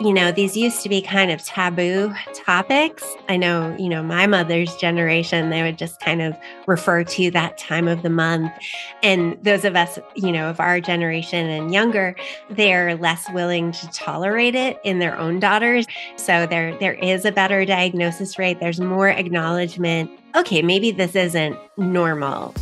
you know, these used to be kind of taboo topics. I know, you know, my mother's generation, they would just kind of refer to that time of the month. And those of us, you know, of our generation and younger, they're less willing to tolerate it in their own daughters. So there there is a better diagnosis rate. There's more acknowledgement. Okay, maybe this isn't normal.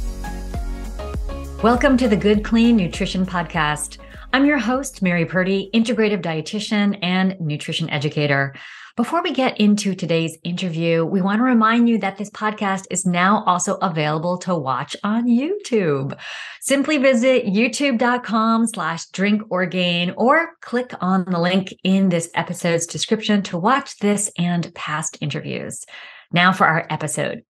Welcome to the Good Clean Nutrition Podcast. I'm your host, Mary Purdy, integrative dietitian and nutrition educator. Before we get into today's interview, we want to remind you that this podcast is now also available to watch on YouTube. Simply visit youtube.com slash drink or or click on the link in this episode's description to watch this and past interviews. Now for our episode.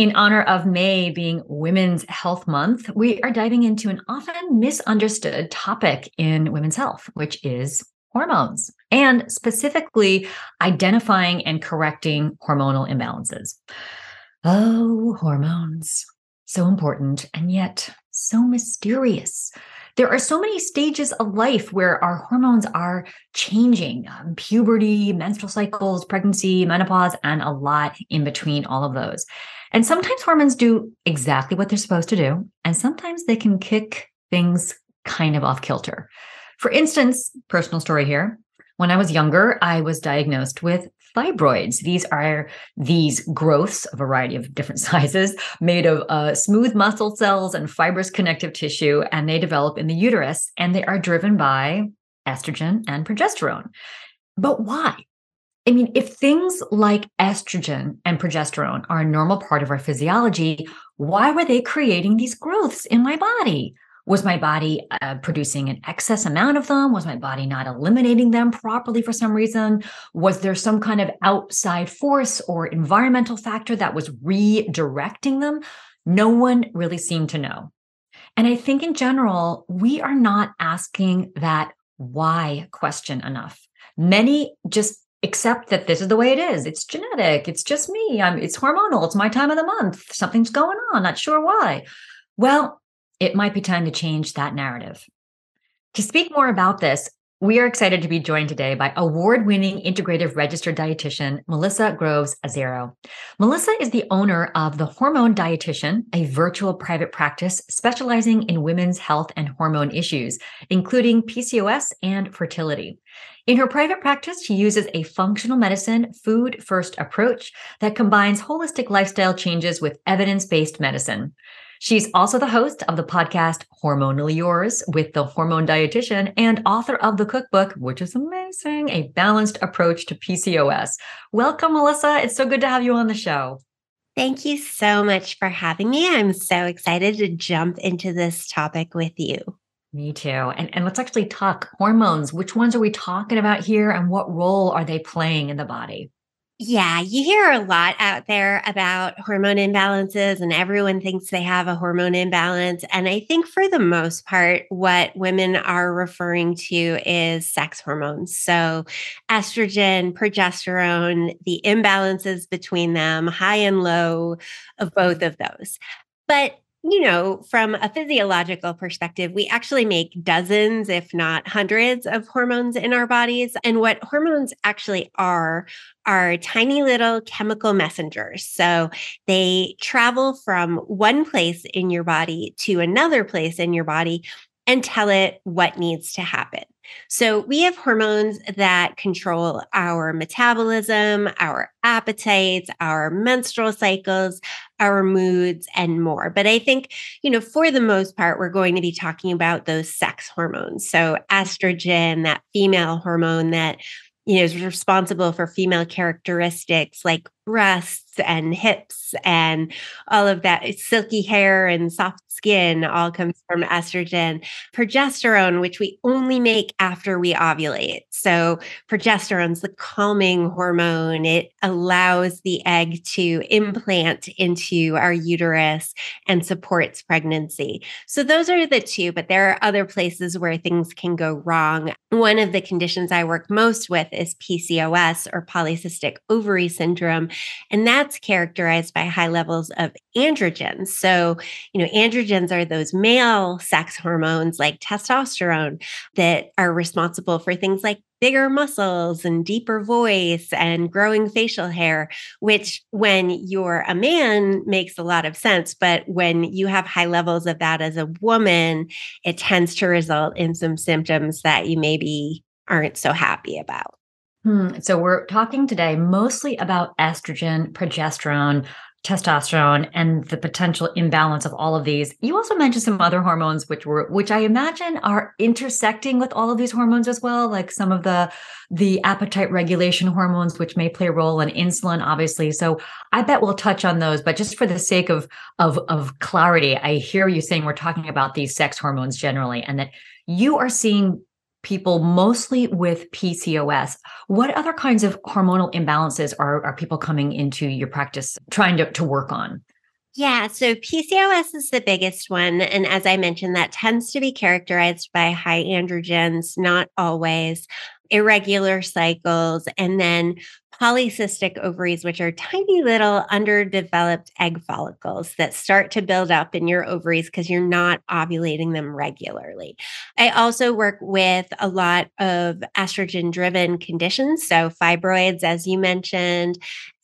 In honor of May being Women's Health Month, we are diving into an often misunderstood topic in women's health, which is hormones, and specifically identifying and correcting hormonal imbalances. Oh, hormones. So important and yet so mysterious. There are so many stages of life where our hormones are changing um, puberty, menstrual cycles, pregnancy, menopause, and a lot in between all of those. And sometimes hormones do exactly what they're supposed to do, and sometimes they can kick things kind of off kilter. For instance, personal story here. When I was younger, I was diagnosed with fibroids. These are these growths, a variety of different sizes, made of uh, smooth muscle cells and fibrous connective tissue, and they develop in the uterus, and they are driven by estrogen and progesterone. But why? I mean, if things like estrogen and progesterone are a normal part of our physiology, why were they creating these growths in my body? Was my body uh, producing an excess amount of them? Was my body not eliminating them properly for some reason? Was there some kind of outside force or environmental factor that was redirecting them? No one really seemed to know. And I think in general, we are not asking that why question enough. Many just accept that this is the way it is. It's genetic. It's just me. I'm it's hormonal. It's my time of the month. Something's going on. Not sure why. Well, it might be time to change that narrative. To speak more about this, we are excited to be joined today by award winning integrative registered dietitian Melissa Groves Azzaro. Melissa is the owner of The Hormone Dietitian, a virtual private practice specializing in women's health and hormone issues, including PCOS and fertility. In her private practice, she uses a functional medicine, food first approach that combines holistic lifestyle changes with evidence based medicine. She's also the host of the podcast Hormonally Yours with the hormone dietitian and author of the cookbook, which is amazing, a balanced approach to PCOS. Welcome, Melissa. It's so good to have you on the show. Thank you so much for having me. I'm so excited to jump into this topic with you. Me too. And, and let's actually talk hormones. Which ones are we talking about here and what role are they playing in the body? Yeah, you hear a lot out there about hormone imbalances, and everyone thinks they have a hormone imbalance. And I think for the most part, what women are referring to is sex hormones. So, estrogen, progesterone, the imbalances between them, high and low of both of those. But you know, from a physiological perspective, we actually make dozens, if not hundreds, of hormones in our bodies. And what hormones actually are, are tiny little chemical messengers. So they travel from one place in your body to another place in your body and tell it what needs to happen. So, we have hormones that control our metabolism, our appetites, our menstrual cycles, our moods, and more. But I think, you know, for the most part, we're going to be talking about those sex hormones. So, estrogen, that female hormone that you know, is responsible for female characteristics like breasts and hips and all of that silky hair and soft skin all comes from estrogen. Progesterone, which we only make after we ovulate. So, progesterone's the calming hormone. It allows the egg to implant into our uterus and supports pregnancy. So, those are the two, but there are other places where things can go wrong. One of the conditions I work most with is PCOS or polycystic ovary syndrome And that's characterized by high levels of androgens. So, you know, androgens are those male sex hormones like testosterone that are responsible for things like bigger muscles and deeper voice and growing facial hair, which when you're a man makes a lot of sense. But when you have high levels of that as a woman, it tends to result in some symptoms that you maybe aren't so happy about. Hmm. So, we're talking today mostly about estrogen, progesterone, testosterone and the potential imbalance of all of these. You also mentioned some other hormones which were which I imagine are intersecting with all of these hormones as well, like some of the the appetite regulation hormones which may play a role in insulin obviously. So I bet we'll touch on those, but just for the sake of of of clarity, I hear you saying we're talking about these sex hormones generally and that you are seeing people mostly with PCOS. What other kinds of hormonal imbalances are, are people coming into your practice trying to, to work on? Yeah, so PCOS is the biggest one. And as I mentioned, that tends to be characterized by high androgens, not always, irregular cycles, and then polycystic ovaries, which are tiny little underdeveloped egg follicles that start to build up in your ovaries because you're not ovulating them regularly. I also work with a lot of estrogen driven conditions. So, fibroids, as you mentioned,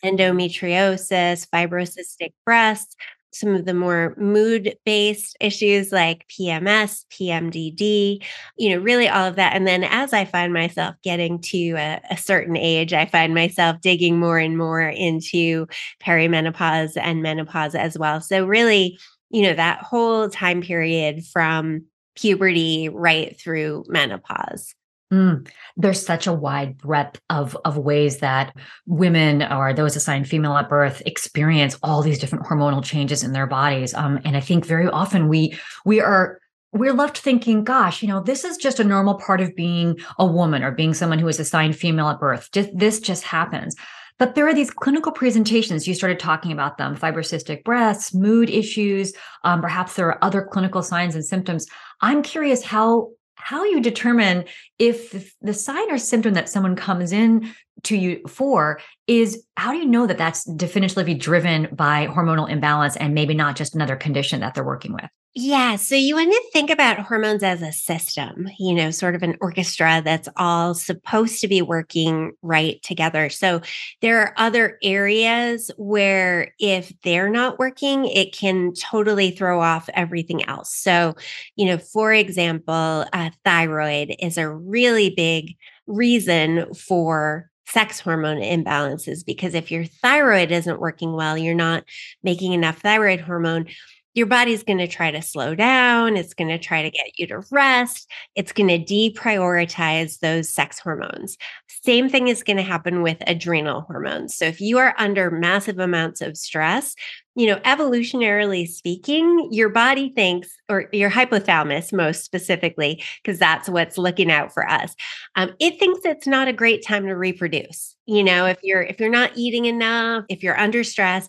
endometriosis, fibrocystic breasts, some of the more mood based issues like PMS, PMDD, you know, really all of that. And then as I find myself getting to a, a, certain age, I find myself digging more and more into perimenopause and menopause as well. So, really, you know, that whole time period from puberty right through menopause. Mm, there's such a wide breadth of of ways that women or those assigned female at birth experience all these different hormonal changes in their bodies. Um, and I think very often we we are we're left thinking, gosh, you know, this is just a normal part of being a woman or being someone who is assigned female at birth. This just happens. But there are these clinical presentations. You started talking about them fibrocystic breasts, mood issues. Um, perhaps there are other clinical signs and symptoms. I'm curious how how you determine if the sign or symptom that someone comes in to you for is how do you know that that's definitively driven by hormonal imbalance and maybe not just another condition that they're working with yeah. So you want to think about hormones as a system, you know, sort of an orchestra that's all supposed to be working right together. So there are other areas where if they're not working, it can totally throw off everything else. So, you know, for example, uh, thyroid is a really big reason for sex hormone imbalances because if your thyroid isn't working well, you're not making enough thyroid hormone your body's going to try to slow down. It's going to try to get you to rest. It's going to deprioritize those sex hormones. Same thing is going to happen with adrenal hormones. So if you are under massive amounts of stress, you know, evolutionarily speaking, your body thinks, or your hypothalamus most specifically, because that's what's looking out for us. Um, it thinks it's not a great time to reproduce. You know, if you're if you're not eating enough, if you're under stress,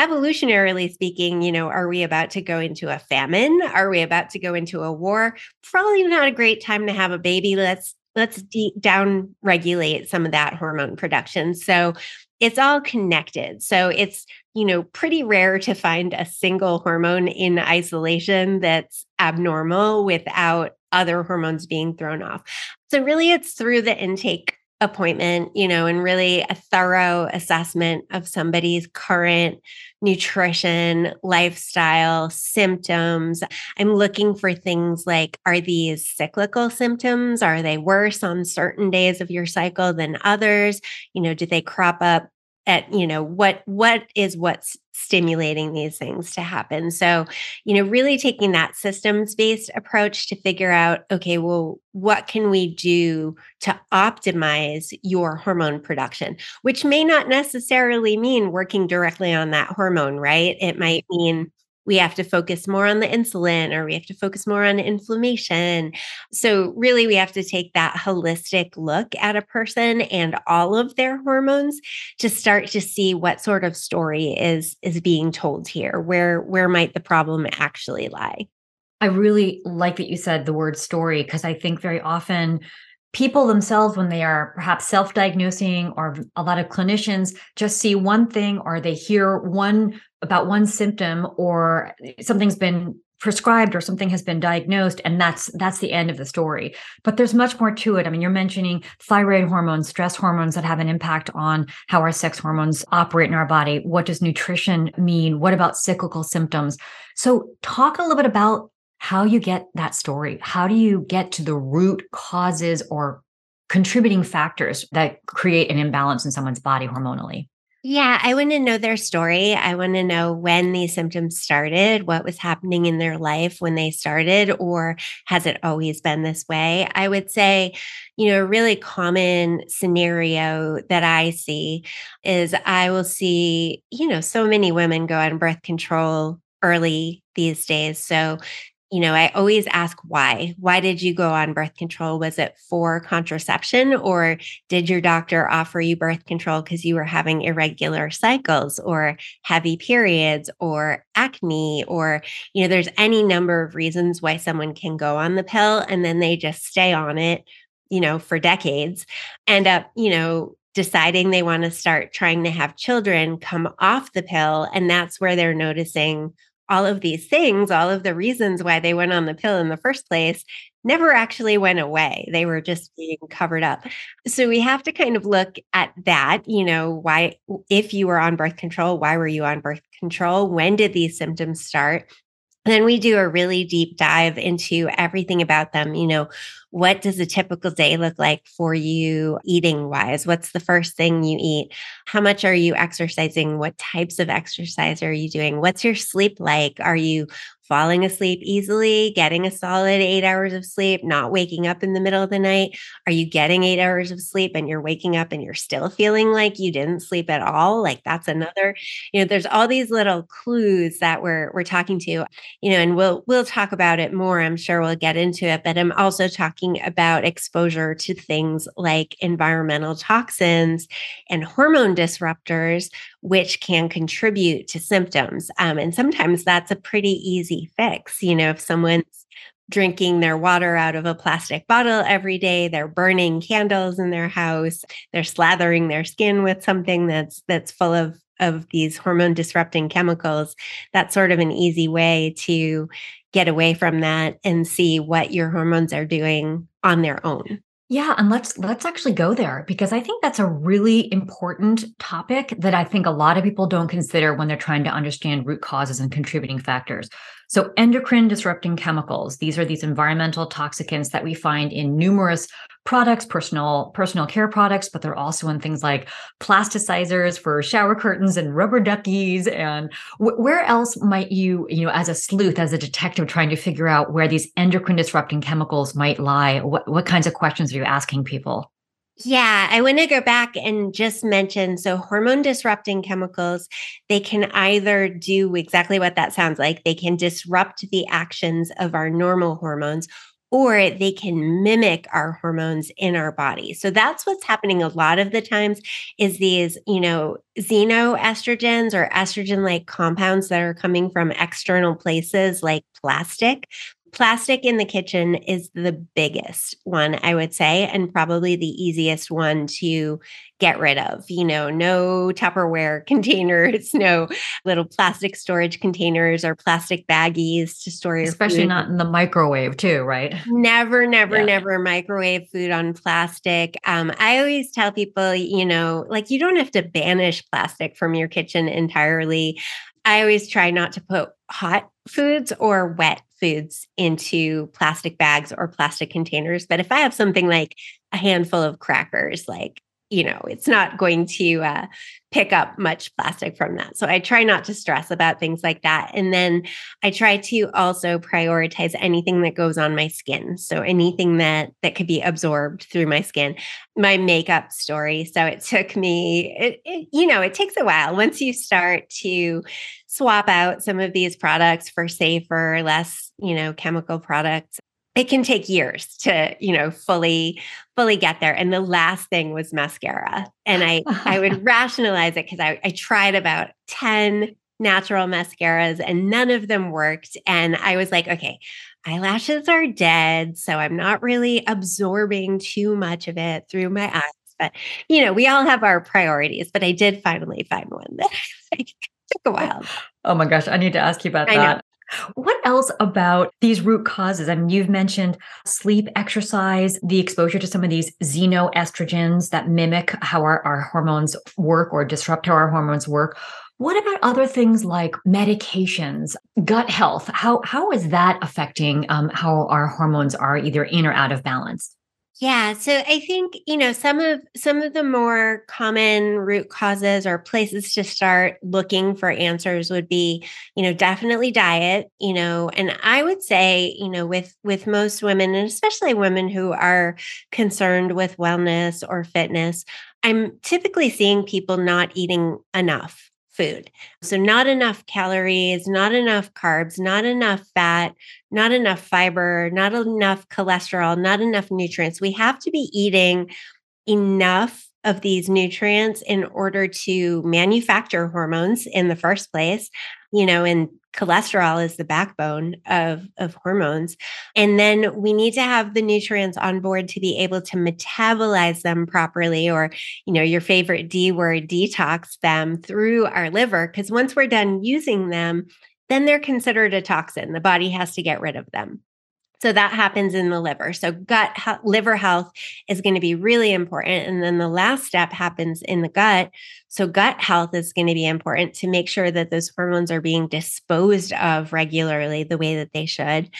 evolutionarily speaking, you know, are we about to go into a famine? Are we about to go into a war? Probably not a great time to have a baby. Let's let's de- down regulate some of that hormone production. So it's all connected. So it's, you know, pretty rare to find a single hormone in isolation that's abnormal without other hormones being thrown off. So really it's through the intake appointment, you know, and really a thorough assessment of somebody's current nutrition, lifestyle, symptoms. I'm looking for things like are these cyclical symptoms? Are they worse on certain days of your cycle than others? You know, do they crop up at you know what what is what's stimulating these things to happen. So you know really taking that systems based approach to figure out okay well what can we do to optimize your hormone production? Which may not necessarily mean working directly on that hormone right? It might mean we have to focus more on the insulin or we have to focus more on inflammation. So, really, we have to take that holistic look at a person and all of their hormones to start to see what sort of story is is being told here. Where where might the problem actually lie? I really like that you said the word story because I think very often people themselves when they are perhaps self-diagnosing or a lot of clinicians just see one thing or they hear one about one symptom or something's been prescribed or something has been diagnosed and that's that's the end of the story. But there's much more to it. I mean you're mentioning thyroid hormones stress hormones that have an impact on how our sex hormones operate in our body. What does nutrition mean? What about cyclical symptoms? So talk a little bit about how you get that story. How do you get to the root causes or contributing factors that create an imbalance in someone's body hormonally yeah, I want to know their story. I want to know when these symptoms started, what was happening in their life when they started, or has it always been this way? I would say, you know, a really common scenario that I see is I will see, you know, so many women go on birth control early these days. So you know, I always ask why. Why did you go on birth control? Was it for contraception or did your doctor offer you birth control because you were having irregular cycles or heavy periods or acne or, you know, there's any number of reasons why someone can go on the pill and then they just stay on it, you know, for decades, end up, you know, deciding they want to start trying to have children come off the pill and that's where they're noticing all of these things, all of the reasons why they went on the pill in the first place, never actually went away. They were just mm. being covered up. So we have to kind of look at that, you know, why, if you were on birth control, why were you on birth control? When did these symptoms start? Then we do a really deep dive into everything about them. You know, what does a typical day look like for you eating wise? What's the first thing you eat? How much are you exercising? What types of exercise are you doing? What's your sleep like? Are you falling asleep easily, getting a solid eight hours of sleep, not waking up in the middle of the night? Are you getting eight hours of sleep and you're waking up and you're still feeling like you didn't sleep at all? Like that's another, you know, there's all these little clues that we're we're talking to, you know, and we'll we'll talk about it more. I'm sure we'll get into it, but I'm also talking about exposure to things like environmental toxins and hormone disruptors, which can contribute to symptoms. Um, and sometimes that's a pretty easy fix. You know, if someone's drinking their water out of a plastic bottle every day they're burning candles in their house they're slathering their skin with something that's that's full of of these hormone disrupting chemicals that's sort of an easy way to get away from that and see what your hormones are doing on their own yeah, and let's let's actually go there because I think that's a really important topic that I think a lot of people don't consider when they're trying to understand root causes and contributing factors. So endocrine disrupting chemicals, these are these environmental toxicants that we find in numerous products, personal personal care products, but they're also in things like plasticizers for shower curtains and rubber duckies. And w- where else might you, you know, as a sleuth, as a detective, trying to figure out where these endocrine disrupting chemicals might lie? What what kinds of questions are you asking people? Yeah, I want to go back and just mention so hormone disrupting chemicals, they can either do exactly what that sounds like. They can disrupt the actions of our normal hormones or they can mimic our hormones in our body. So that's what's happening a lot of the times is these, you know, xenoestrogens or estrogen like compounds that are coming from external places like plastic plastic in the kitchen is the biggest one, I would say, and probably the easiest one to get rid of. You know, no Tupperware containers, no little plastic storage containers or plastic baggies to store your Especially food. not in the microwave, too, right? Never, never, yeah. never microwave food on plastic. Um, I always tell people, you know, like you don't have to banish plastic from your kitchen entirely. I always try not to put hot foods or wet foods into plastic bags or plastic containers. But if I have something like a handful of crackers, like, you know, it's not going to uh, pick up much plastic from that. So I try not to stress about things like that. And then I try to also prioritize anything that goes on my skin. So anything that that could be absorbed through my skin. My makeup story. So it took me, it, it, you know, it takes a while once you start to swap out some of these products for safer, less, you know, chemical products. It can take years to, you know, fully fully get there. And the last thing was mascara. And I I would rationalize it because I, I tried about 10 natural mascaras and none of them worked. And I was like, okay, eyelashes are dead. So I'm not really absorbing too much of it through my eyes. But, you know, we all have our priorities. But I did finally find one that took a while. Oh my gosh, I need to ask you about I that. Know. What else about these root causes? I mean, you've mentioned sleep, exercise, the exposure to some of these xenoestrogens that mimic how our, our hormones work or disrupt how our hormones work. What about other things like medications, gut health? How how is that affecting um, how our hormones are either in or out of balance? Yeah, so I think, you know, some of some of the more common root causes or places to start looking for answers would be, you know, definitely diet, you know, and I would say, you know, with with most women and especially women who are concerned with wellness or fitness, I'm typically seeing people not eating enough food. So, not enough calories, not enough carbs, not enough fat, not enough fiber, not enough cholesterol, not enough nutrients. We have to be eating enough of these nutrients in order to manufacture hormones in the first place, you know, and cholesterol is the backbone of, of hormones. And then we need to have the nutrients on board to be able to metabolize them properly, or, you know, your favorite D word, detox them through our liver. Because once we're done using them, then they're considered a toxin. The body has to get rid of them. So that happens in the liver. So gut liver health is going to be really important and then the last step happens in the gut. So gut health is going to be important to make sure that those hormones are being disposed of regularly the way that they should.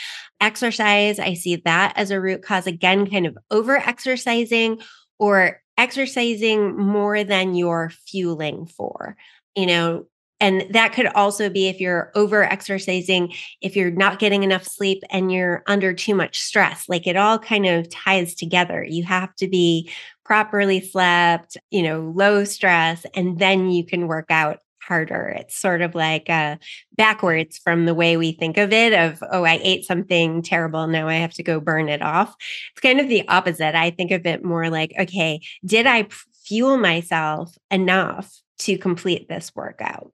Exercise, I see that as a root cause again kind of over exercising or exercising more than you're fueling for. You know, and that could also be if you're over exercising, if you're not getting enough sleep and you're under too much stress. Like it all kind of ties together. You have to be properly slept, you know, low stress, and then you can work out harder. It's sort of like uh, backwards from the way we think of it of, oh, I ate something terrible. Now I have to go burn it off. It's kind of the opposite. I think of it more like, okay, did I fuel myself enough to complete this workout?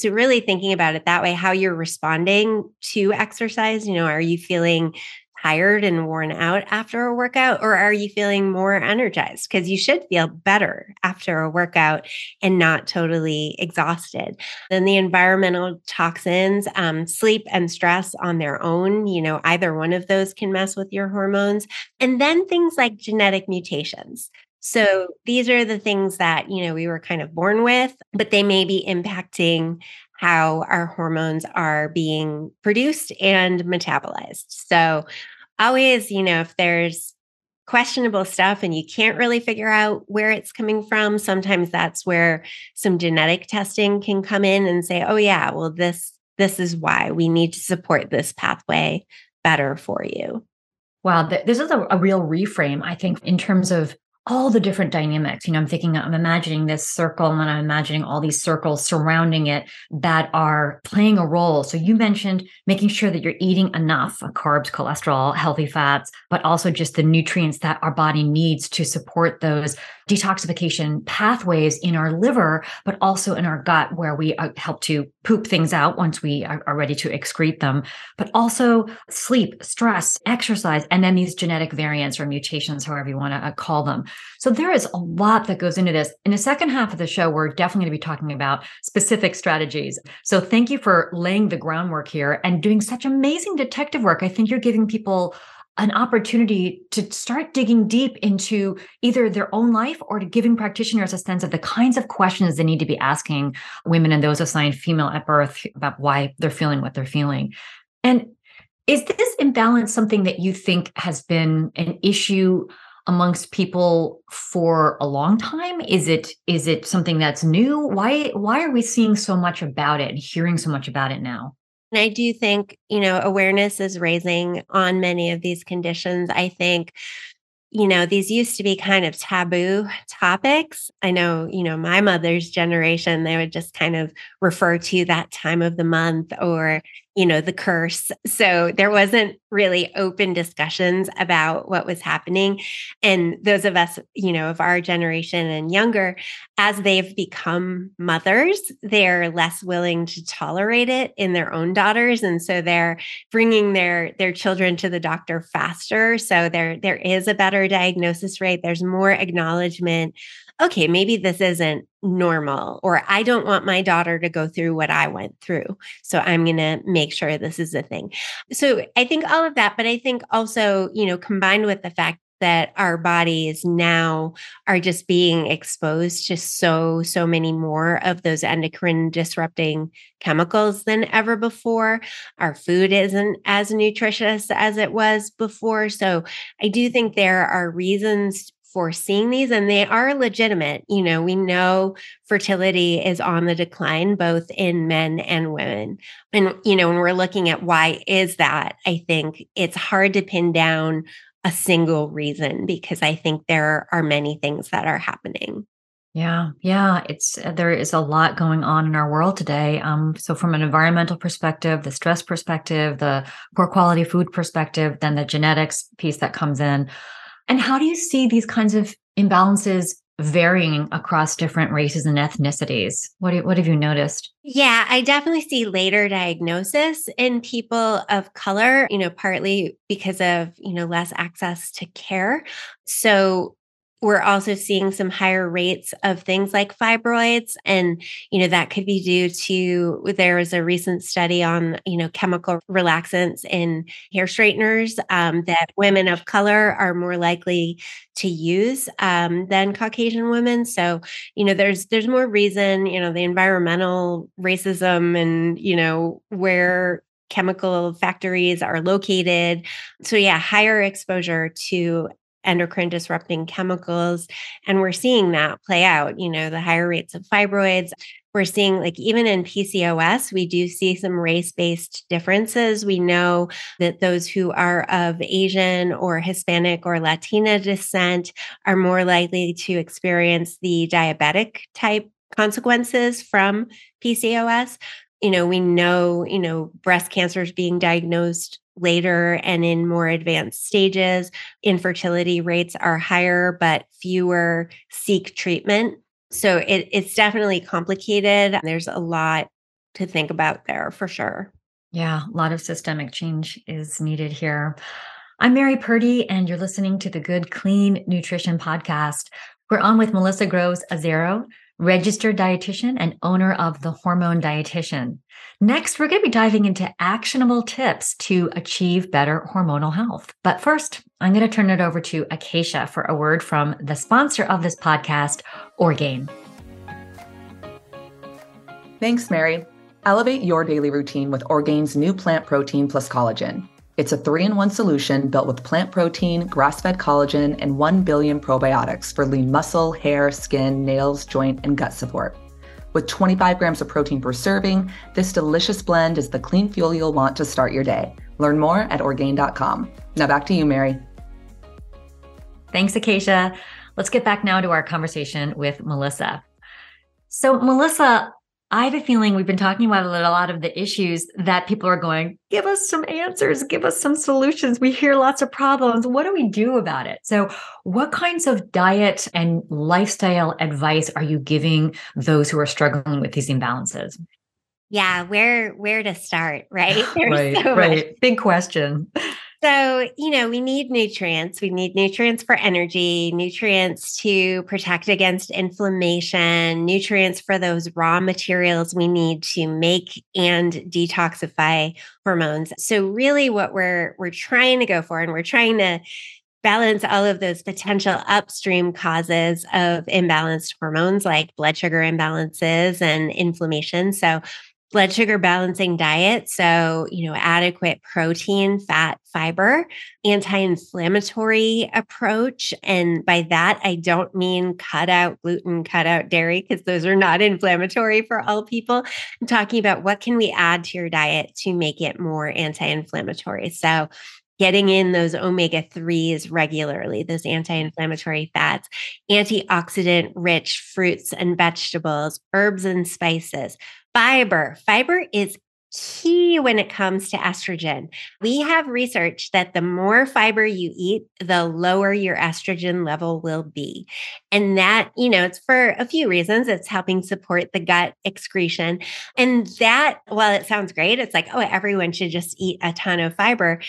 So, really thinking about it that way, how you're responding to exercise, you know, are you feeling tired and worn out after a workout, or are you feeling more energized? Because you should feel better after a workout and not totally exhausted. Then the environmental toxins, um, sleep and stress on their own, you know, either one of those can mess with your hormones. And then things like genetic mutations. So these are the things that, you know, we were kind of born with, but they may be impacting how our hormones are being produced and metabolized. So always, you know, if there's questionable stuff and you can't really figure out where it's coming from, sometimes that's where some genetic testing can come in and say, "Oh yeah, well this this is why we need to support this pathway better for you." Wow, this is a, a real reframe, I think, in terms of all the different dynamics. You know, I'm thinking, I'm imagining this circle and then I'm imagining all these circles surrounding it that are playing a role. So you mentioned making sure that you're eating enough carbs, cholesterol, healthy fats, but also just the nutrients that our body needs to support those detoxification pathways in our liver, but also in our gut, where we uh, help to poop things out once we are, are ready to excrete them, but also sleep, stress, exercise, and then these genetic variants or mutations, however you want to uh, call them. So there is a lot that goes into this. In the second half of the show, we're definitely going to be talking about specific strategies. So thank you for laying the groundwork here and doing such amazing detective work. I think you're giving people an opportunity to start digging deep into either their own life or to giving practitioners a sense of the kinds of questions they need to be asking women and those assigned female at birth about why they're feeling what they're feeling. And is this imbalance something that you think has been an issue amongst people for a long time? Is it is it something that's new? Why why are we seeing so much about it and hearing so much about it now and I do think, you know, awareness is raising on many of these conditions. I think, you know, these used to be kind of taboo topics. I know, you know, my mother's generation, they would just kind of refer to that time of the month or, you know, the curse. So there wasn't really open discussions about what was happening. And those of us, you know, of our generation and younger, as they've become mothers, they're less willing to tolerate it in their own daughters. And so they're bringing their their children to the doctor faster. So there there is a better diagnosis rate. There's more acknowledgement okay, maybe this isn't normal, or I don't want my daughter to go through what I went through. So I'm going to make sure this is a thing. So I think all of that, but I think also, you know, combined with the fact that our bodies now are just being exposed to so so many more of those endocrine disrupting chemicals than ever before our food isn't as nutritious as it was before so i do think there are reasons for seeing these and they are legitimate. You know, we know fertility is on the decline both in men and women. And you know, when we're looking at why is that, I think it's hard to pin down a single reason because I think there are many things that are happening. Yeah, yeah, it's uh, there is a lot going on in our world today. Um, so from an environmental perspective, the stress perspective, the poor quality food perspective, then the genetics piece that comes in. And how do you see these kinds of imbalances varying across different races and ethnicities? What, do, what have you noticed? Yeah, I definitely see later diagnosis in people of color, you know, partly because of, you know, less access to care. So we're also seeing some higher rates of things like fibroids and you know that could be due to there was a recent study on you know chemical relaxants in hair straighteners um, that women of color are more likely to use um, than caucasian women so you know there's there's more reason you know the environmental racism and you know where chemical factories are located. So, yeah, higher exposure to endocrine disrupting chemicals. And we're seeing that play out, you know, the higher rates of fibroids. We're seeing, like, even in PCOS, we do see some race based differences. We know that those who are of Asian or Hispanic or Latina descent are more likely to experience the diabetic type consequences from PCOS you know, we know, you know, breast cancer is being diagnosed later and in more advanced stages. Infertility rates are higher, but fewer seek treatment. So it, it's definitely complicated. There's a lot to think about there for sure. Yeah, a lot of systemic change is needed here. I'm Mary Purdy, and you're listening to the Good Clean Nutrition Podcast. We're on with Melissa Groves Azzaro registered dietitian and owner of the Hormone Dietitian. Next, we're going to be diving into actionable tips to achieve better hormonal health. But first, I'm going to turn it over to Acacia for a word from the sponsor of this podcast, Orgain. Thanks, Mary. Elevate your daily routine with Orgain's new plant protein plus collagen. It's a three in one solution built with plant protein, grass fed collagen, and 1 billion probiotics for lean muscle, hair, skin, nails, joint, and gut support. With 25 grams of protein per serving, this delicious blend is the clean fuel you'll want to start your day. Learn more at Orgain.com. Now back to you, Mary. Thanks, Acacia. Let's get back now to our conversation with Melissa. So, Melissa, I have a feeling we've been talking about a lot of the issues that people are going, give us some answers, give us some solutions. We hear lots of problems. What do we do about it? So, what kinds of diet and lifestyle advice are you giving those who are struggling with these imbalances? Yeah, where where to start, right? There's right, so right. Much. Big question. So, you know, we need nutrients. We need nutrients for energy, nutrients to protect against inflammation, nutrients for those raw materials we need to make and detoxify hormones. So really what we're we're trying to go for and we're trying to balance all of those potential upstream causes of imbalanced hormones like blood sugar imbalances and inflammation. So blood sugar balancing diet. So, you know, adequate protein, fat, fiber, anti inflammatory approach. And by that, I don't mean cut out gluten, cut out dairy, because those are not inflammatory for all people. I'm talking about what can we add to your diet to make it more anti inflammatory. So, getting in those omega 3s regularly, those anti inflammatory fats, antioxidant rich fruits and vegetables, herbs and spices, fiber. Fiber is key when it comes to estrogen. We have research that the more fiber you eat, the lower your estrogen level will be. And that, you know, it's for a few reasons. It's helping support the gut excretion. And that, while it sounds great, it's like, oh, everyone should just eat a ton of fiber.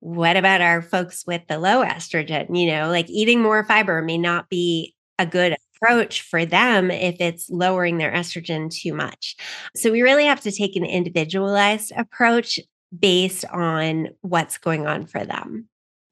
What about our folks with the low estrogen? You know, like eating more fiber may not be a good approach for them if it's lowering their estrogen too much. So we really have to take an individualized approach based on what's going on for them.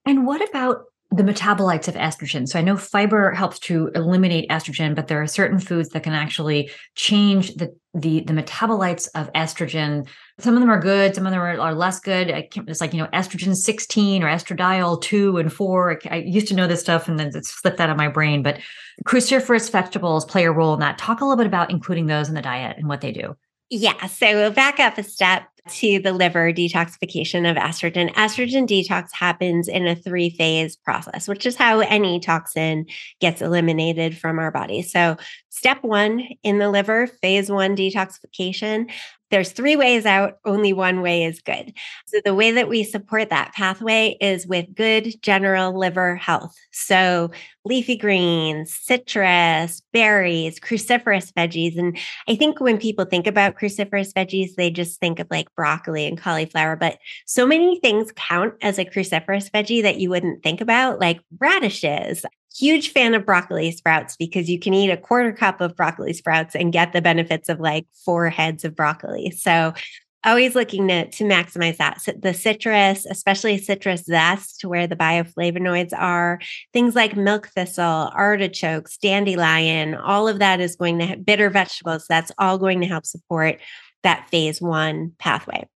And what about the metabolites of estrogen. So I know fiber helps to eliminate estrogen, but there are certain foods that can actually change the the, the metabolites of estrogen. Some of them are good, some of them are, are less good. I can't, it's like you know estrogen 16 or estradiol 2 and 4. I, I used to know this stuff and then it slipped out of my brain. But cruciferous vegetables play a role in that. Talk a little bit about including those in the diet and what they do. Yeah. So we'll back up a step to the liver detoxification of estrogen. Estrogen detox happens in a three phase process, which is how any toxin gets eliminated from our body. So, step one in the liver, phase one detoxification, there's three ways out, only one way is good. So, the way that we support that pathway is with good general liver health. So, leafy greens, citrus, berries, cruciferous veggies. And I think when people think about cruciferous veggies, they just think of like broccoli and cauliflower, but so many things count as a cruciferous veggie that you wouldn't think about, like radishes, huge fan of broccoli sprouts because you can eat a quarter cup of broccoli sprouts and get the benefits of like four heads of broccoli. So always looking to, to maximize that. So the citrus, especially citrus zest, to where the bioflavonoids are, things like milk thistle, artichokes, dandelion, all of that is going to bitter vegetables. That's all going to help support that phase one pathway.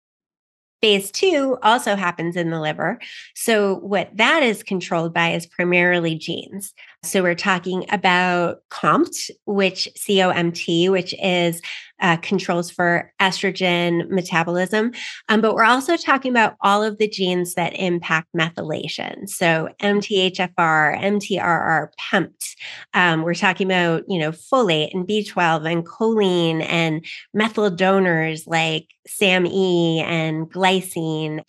Phase two also happens in the liver. So, what that is controlled by is primarily genes. So, we're talking about COMT, which COMT, which is uh, controls for estrogen metabolism. Um, but we're also talking about all of the genes that impact methylation. So MTHFR, MTRR, PEMT. Um, we're talking about, you know, folate and B12 and choline and methyl donors like SAMe and glycine.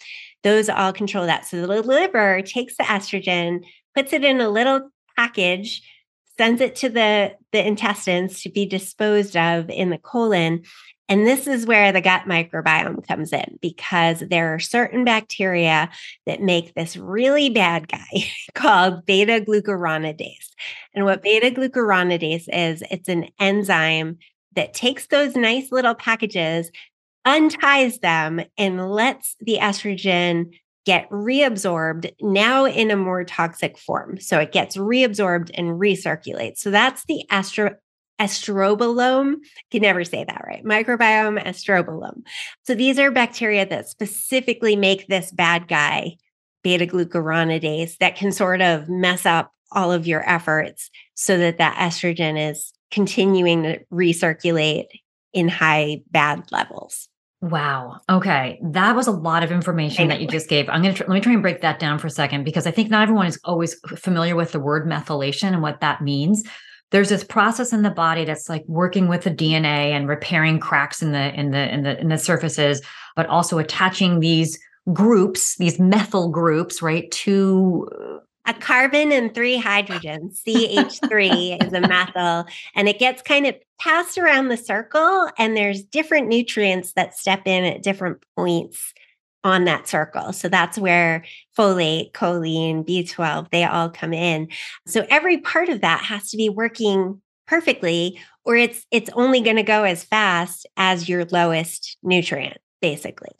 Those all control that. So the liver takes the estrogen, puts it in a little package sends it to the, the intestines to be disposed of in the colon. And this is where the gut microbiome comes in because there are certain bacteria that make this really bad guy called beta glucuronidase. And what beta glucuronidase is, it's an enzyme that takes those nice little packages, unties them, and lets the estrogen get reabsorbed now in a more toxic form. So it gets reabsorbed and recirculates. So that's the astro estrobolome. Can never say that right. Microbiome estrobolome. So these are bacteria that specifically make this bad guy, beta glucuronidase, that can sort of mess up all of your efforts so that that estrogen is continuing to recirculate in high bad levels. Wow. Okay. That was a lot of information that you just gave. I'm going to tr- let me try and break that down for a second because I think not everyone is always familiar with the word methylation and what that means. There's this process in the body that's like working with the DNA and repairing cracks in the in the in the in the surfaces, but also attaching these groups, these methyl groups, right, to uh, a carbon and three hydrogens. CH3 is a methyl, and it gets kind of passed around the circle, and there's different nutrients that step in at different points on that circle. So that's where folate, choline, B12, they all come in. So every part of that has to be working perfectly or it's it's only going to go as fast as your lowest nutrient basically.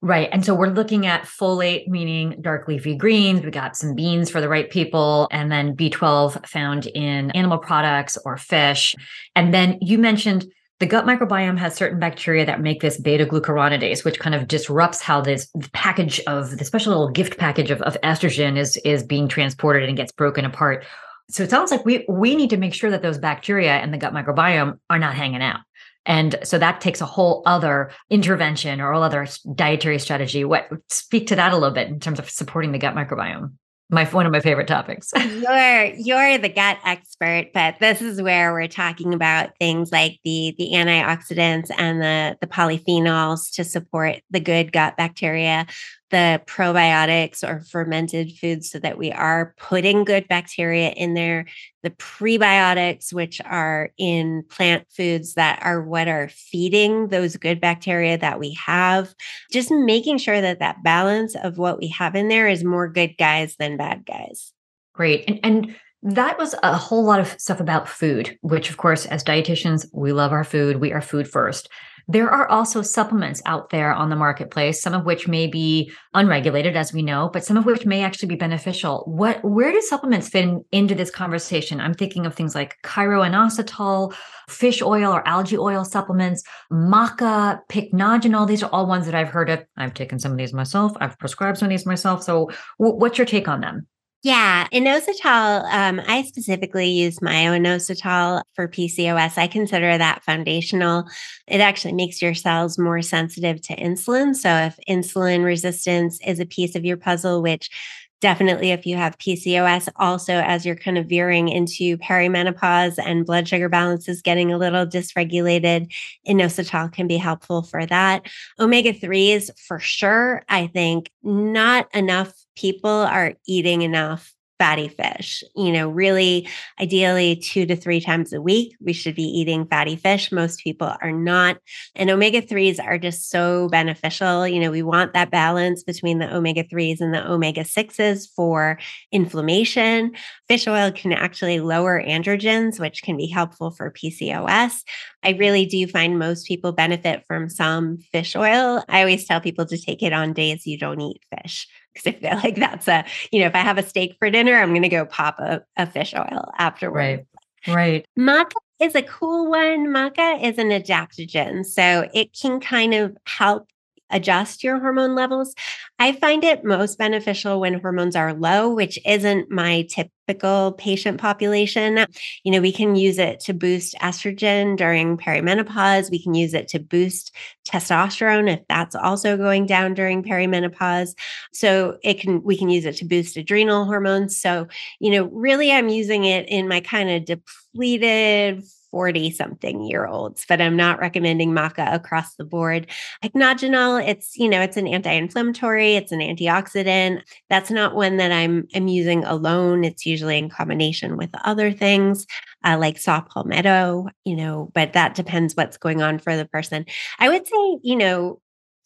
Right. And so we're looking at folate, meaning dark leafy greens. We got some beans for the right people, and then B12 found in animal products or fish. And then you mentioned the gut microbiome has certain bacteria that make this beta glucuronidase, which kind of disrupts how this package of the special little gift package of, of estrogen is, is being transported and gets broken apart. So it sounds like we we need to make sure that those bacteria and the gut microbiome are not hanging out. And so that takes a whole other intervention or all other dietary strategy. What speak to that a little bit in terms of supporting the gut microbiome? my one of my favorite topics. you're you're the gut expert, but this is where we're talking about things like the the antioxidants and the the polyphenols to support the good gut bacteria, the probiotics or fermented foods so that we are putting good bacteria in there, the prebiotics which are in plant foods that are what are feeding those good bacteria that we have, just making sure that that balance of what we have in there is more good guys than bad guys. Great. And, and that was a whole lot of stuff about food, which, of course, as dietitians, we love our food. We are food first. There are also supplements out there on the marketplace, some of which may be unregulated, as we know, but some of which may actually be beneficial. What, where do supplements fit in, into this conversation? I'm thinking of things like chiroinositol, fish oil or algae oil supplements, maca, pycnogenol. These are all ones that I've heard of. I've taken some of these myself. I've prescribed some of these myself. So, w- what's your take on them? Yeah, inositol. Um, I specifically use myo-inositol for PCOS. I consider that foundational. It actually makes your cells more sensitive to insulin. So, if insulin resistance is a piece of your puzzle, which definitely if you have PCOS, also as you're kind of veering into perimenopause and blood sugar balance is getting a little dysregulated, inositol can be helpful for that. Omega 3s, for sure, I think not enough people are eating enough fatty fish. You know, really, ideally, two to three times a week, we should be eating fatty fish. Most people are not. And omega 3s are just so beneficial. You know, we want that balance between the omega 3s and the omega 6s for inflammation. Fish oil can actually lower androgens, which can be helpful for PCOS. I really do find most people benefit from some fish oil. I always tell people to take it on days you don't eat fish because I feel like that's a, you know, if I have a steak for dinner, I'm going to go pop a, a fish oil afterwards. Right. Right. Maca is a cool one. Maca is an adaptogen. So it can kind of help adjust your hormone levels. I find it most beneficial when hormones are low, which isn't my typical patient population. You know, we can use it to boost estrogen during perimenopause. We can use it to boost testosterone if that's also going down during perimenopause. So it can we can use it to boost adrenal hormones. So, you know, really I'm using it in my kind of depleted 40 something year olds, but I'm not recommending maca across the board. Pycnogenol, it's, you know, it's an anti-inflammatory, it's an antioxidant. That's not one that I'm I'm using alone. It's usually in combination with other things uh, like saw palmetto, you know, but that depends what's going on for the person. I would say, you know,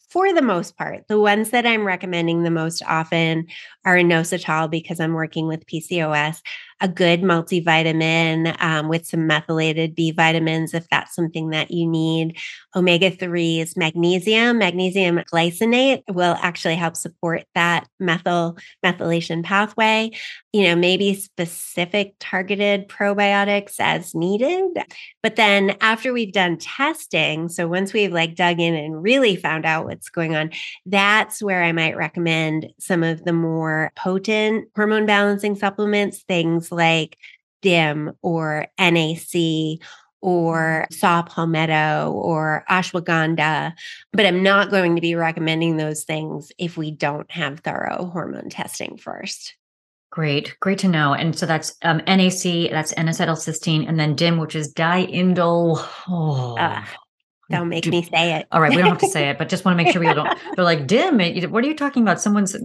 for the most part, the ones that I'm recommending the most often are inositol because I'm working with PCOS a good multivitamin um, with some methylated B vitamins if that's something that you need. Omega 3s, magnesium, magnesium glycinate will actually help support that methyl methylation pathway. You know, maybe specific targeted probiotics as needed. But then after we've done testing, so once we've like dug in and really found out what's going on, that's where I might recommend some of the more potent hormone balancing supplements, things like DIM or NAC or saw palmetto or ashwagandha, but I'm not going to be recommending those things if we don't have thorough hormone testing first. Great, great to know. And so that's um, NAC, that's N-acetylcysteine, and then DIM, which is diindole. Oh, uh, don't make me say it. All right, we don't have to say it, but just want to make sure we don't. They're like dim. What are you talking about? Someone's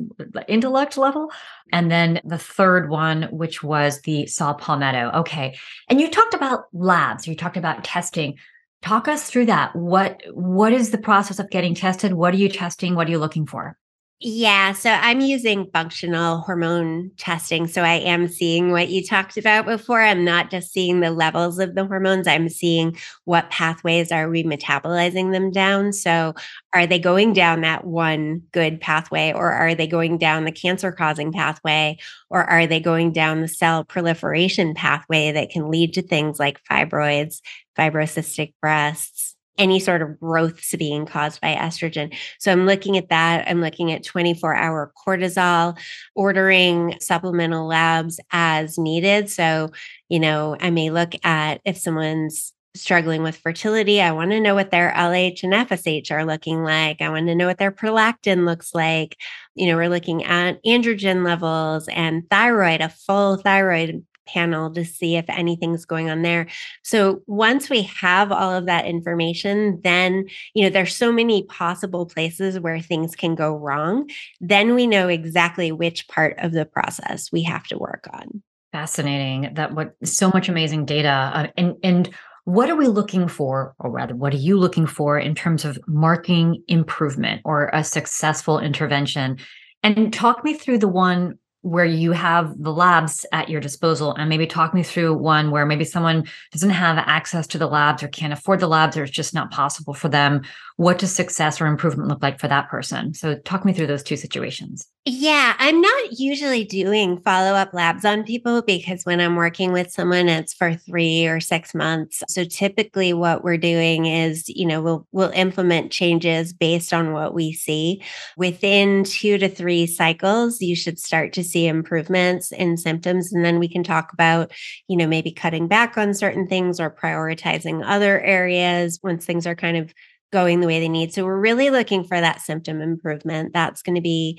intellect level, and then the third one, which was the saw palmetto. Okay, and you talked about labs. You talked about testing. Talk us through that. What what is the process of getting tested? What are you testing? What are you looking for? Yeah, so I'm using functional hormone testing. So I am seeing what you talked about before. I'm not just seeing the levels of the hormones, I'm seeing what pathways are we metabolizing them down. So are they going down that one good pathway, or are they going down the cancer causing pathway, or are they going down the cell proliferation pathway that can lead to things like fibroids, fibrocystic breasts? Any sort of growths being caused by estrogen. So I'm looking at that. I'm looking at 24 hour cortisol, ordering supplemental labs as needed. So, you know, I may look at if someone's struggling with fertility, I want to know what their LH and FSH are looking like. I want to know what their prolactin looks like. You know, we're looking at androgen levels and thyroid, a full thyroid panel to see if anything's going on there. So once we have all of that information, then, you know, there's so many possible places where things can go wrong. Then we know exactly which part of the process we have to work on. Fascinating. That what so much amazing data. Uh, and and what are we looking for, or rather, what are you looking for in terms of marking improvement or a successful intervention? And talk me through the one where you have the labs at your disposal. And maybe talk me through one where maybe someone doesn't have access to the labs or can't afford the labs or it's just not possible for them. What does success or improvement look like for that person? So talk me through those two situations yeah i'm not usually doing follow-up labs on people because when i'm working with someone it's for three or six months so typically what we're doing is you know we'll we'll implement changes based on what we see within two to three cycles you should start to see improvements in symptoms and then we can talk about you know maybe cutting back on certain things or prioritizing other areas once things are kind of going the way they need. So we're really looking for that symptom improvement. That's going to be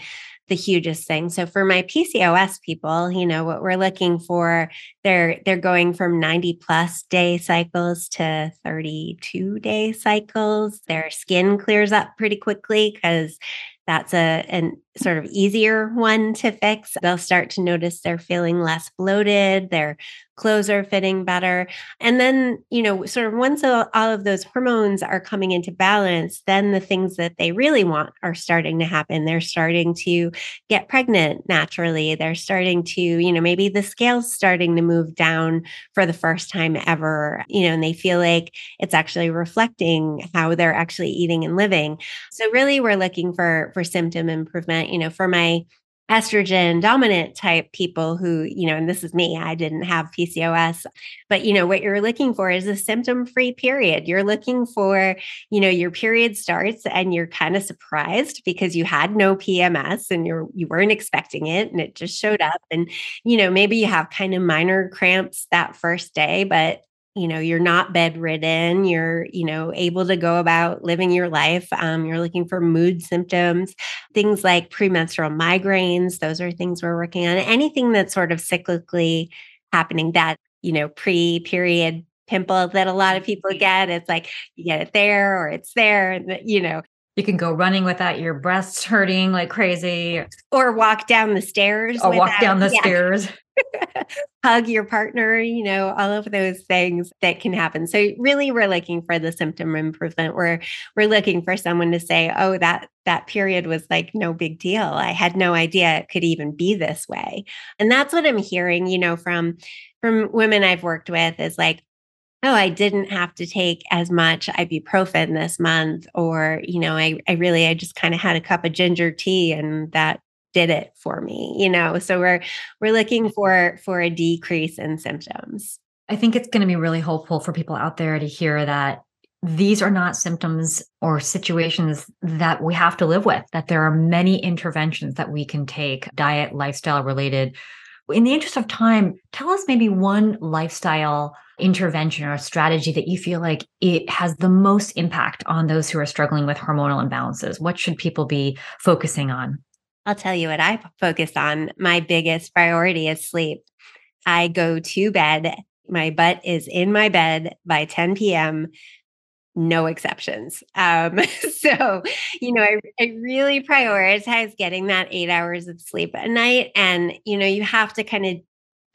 the hugest thing. So for my PCOS people, you know, what we're looking for, they're they're going from 90 plus day cycles to 32 day cycles. Their skin clears up pretty quickly cuz that's a an sort of easier one to fix. They'll start to notice they're feeling less bloated, their clothes are fitting better. And then, you know, sort of once all, of those hormones are coming into balance, then the things that they really want are starting to happen. They're starting to get pregnant naturally. They're starting to, you know, maybe the scale's starting to move down for the first time ever, you know, and they feel like it's actually reflecting how they're actually eating and living. So really we're looking for for symptom improvement you know, for my estrogen dominant type people who, you know, and this is me, I didn't have PCOS, but you know, what you're looking for is a symptom free period. You're looking for, you know, your period starts and you're kind of surprised because you had no PMS and you're you weren't expecting it and it just showed up and you know, maybe you have kind of minor cramps that first day, but you know you're not bedridden you're you know able to go about living your life um, you're looking for mood symptoms things like premenstrual migraines those are things we're working on anything that's sort of cyclically happening that you know pre-period pimple that a lot of people get it's like you get it there or it's there you know. You can go running without your breasts hurting like crazy. Or walk down the stairs or without, walk down the yeah. stairs hug your partner, you know, all of those things that can happen. So really we're looking for the symptom improvement. We're we're looking for someone to say, "Oh, that that period was like no big deal. I had no idea it could even be this way." And that's what I'm hearing, you know, from from women I've worked with is like, oh, I didn't have to take as much ibuprofen this month, or, you know, I, I really, I just kind of had a cup of ginger tea and that did it for me you know? So we're we're looking mm-hmm. for for a decrease in symptoms. I think it's going to be really hopeful for people out there to hear that these are not symptoms or situations that we have to live with that there are many interventions that we can take diet lifestyle related. In the interest of time tell us maybe one lifestyle intervention or strategy that you feel like it has the most impact on those who are struggling with hormonal imbalances. What should people be focusing on I'll tell you what I focus on. My biggest priority is sleep. I go to bed. My butt is in my bed by 10 p.m. No exceptions. Um, so, you know, I, I really prioritize getting that eight hours of sleep a night. And, you know, you have to kind of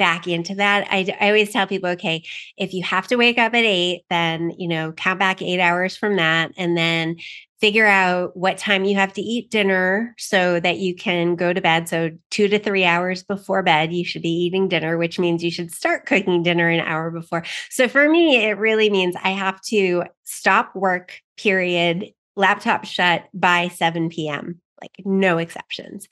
back into that. I, I always tell people, okay, if you have to wake up at eight, then, you know, count back eight hours from that. And then figure out what time you have to eat dinner so that you can go to bed. So, two to three hours before bed, you should be eating dinner, which means you should start cooking dinner an hour before. So, for me, it really means I have to stop work, period, laptop shut by 7 p.m., like no exceptions.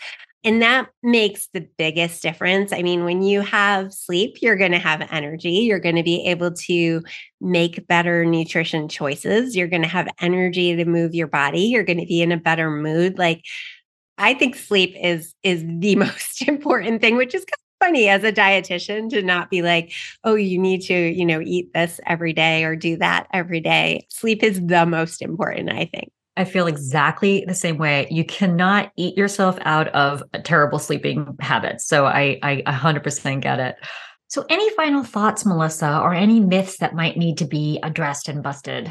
And that makes the biggest difference. I mean, when you have sleep, you're going to have energy. You're going to be able to make better nutrition choices. You're going to have energy to move your body. You're going to be in a better mood. Like, I think sleep is is the most important thing, which is kind of funny as a dietitian to not be like, oh, you need to, you know, eat this every day or do that every day. Sleep is the most important, I think. I feel exactly the same way. You cannot eat yourself out of a terrible sleeping habits. So I, I 100% get it. So, any final thoughts, Melissa, or any myths that might need to be addressed and busted?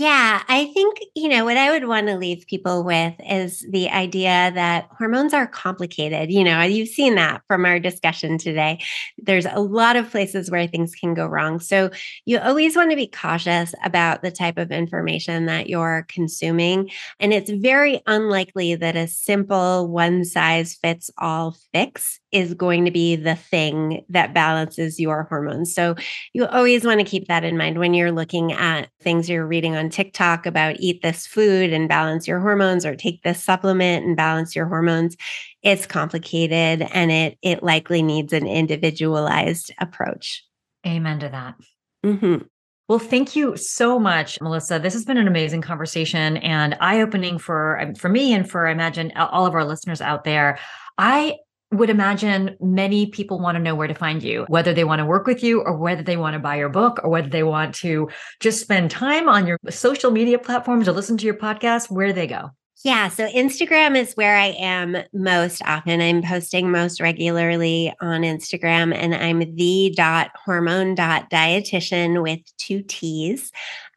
Yeah, I think, you know, what I would want to leave people with is the idea that hormones are complicated. You know, you've seen that from our discussion today. There's a lot of places where things can go wrong. So you always want to be cautious about the type of information that you're consuming. And it's very unlikely that a simple one size fits all fix is going to be the thing that balances your hormones. So you always want to keep that in mind when you're looking at things you're reading on TikTok about eat this food and balance your hormones or take this supplement and balance your hormones. It's complicated and it it likely needs an individualized approach. Amen to that. Mm-hmm. Well, thank you so much, Melissa. This has been an amazing conversation and eye-opening for for me and for I imagine all of our listeners out there. I would imagine many people want to know where to find you, whether they want to work with you or whether they want to buy your book or whether they want to just spend time on your social media platforms or listen to your podcast, where they go? Yeah, so Instagram is where I am most often. I'm posting most regularly on Instagram, and I'm the dot hormone dot dietitian with two T's.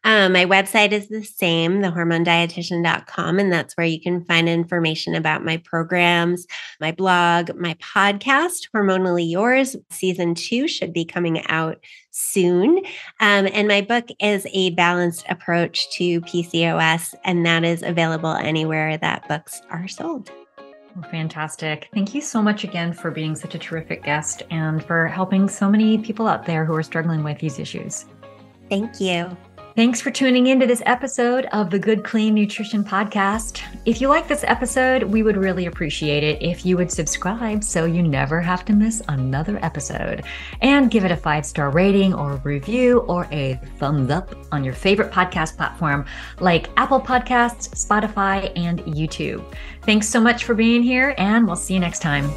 Um, my website is the same, thehormonedietitian.com, and that's where you can find information about my programs, my blog, my podcast, Hormonally Yours. Season two should be coming out soon. Um, and my book is a balanced approach to PCOS, and that is available anywhere that books are sold. Well, fantastic. Thank you so much again for being such a terrific guest and for helping so many people out there who are struggling with these issues. Thank you. Thanks for tuning into this episode of the Good Clean Nutrition Podcast. If you like this episode, we would really appreciate it if you would subscribe so you never have to miss another episode. And give it a five star rating or review or a thumbs up on your favorite podcast platform like Apple Podcasts, Spotify, and YouTube. Thanks so much for being here, and we'll see you next time.